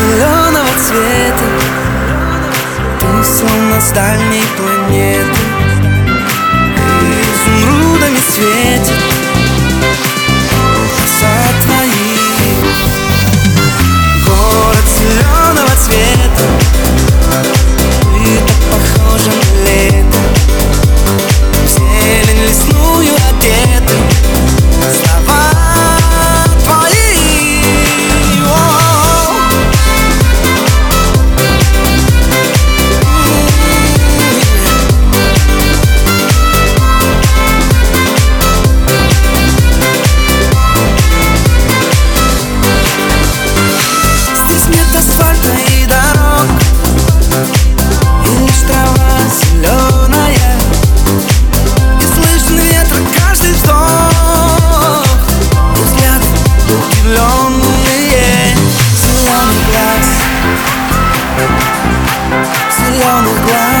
зеленого цвета. Ты словно с дальней планеты lonely, yeah. So on the glass, so on the glass.